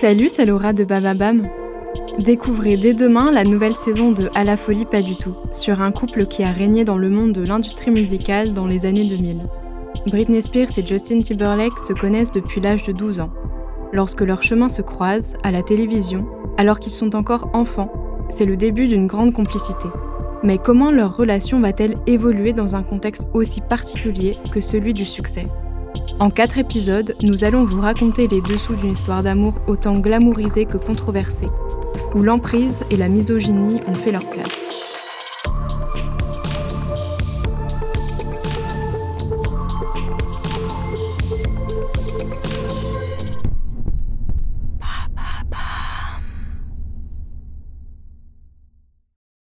Salut, c'est Laura de Bababam. Découvrez dès demain la nouvelle saison de À la folie pas du tout, sur un couple qui a régné dans le monde de l'industrie musicale dans les années 2000. Britney Spears et Justin Timberlake se connaissent depuis l'âge de 12 ans. Lorsque leurs chemins se croisent à la télévision, alors qu'ils sont encore enfants, c'est le début d'une grande complicité. Mais comment leur relation va-t-elle évoluer dans un contexte aussi particulier que celui du succès? En quatre épisodes, nous allons vous raconter les dessous d'une histoire d'amour autant glamourisée que controversée, où l'emprise et la misogynie ont fait leur place.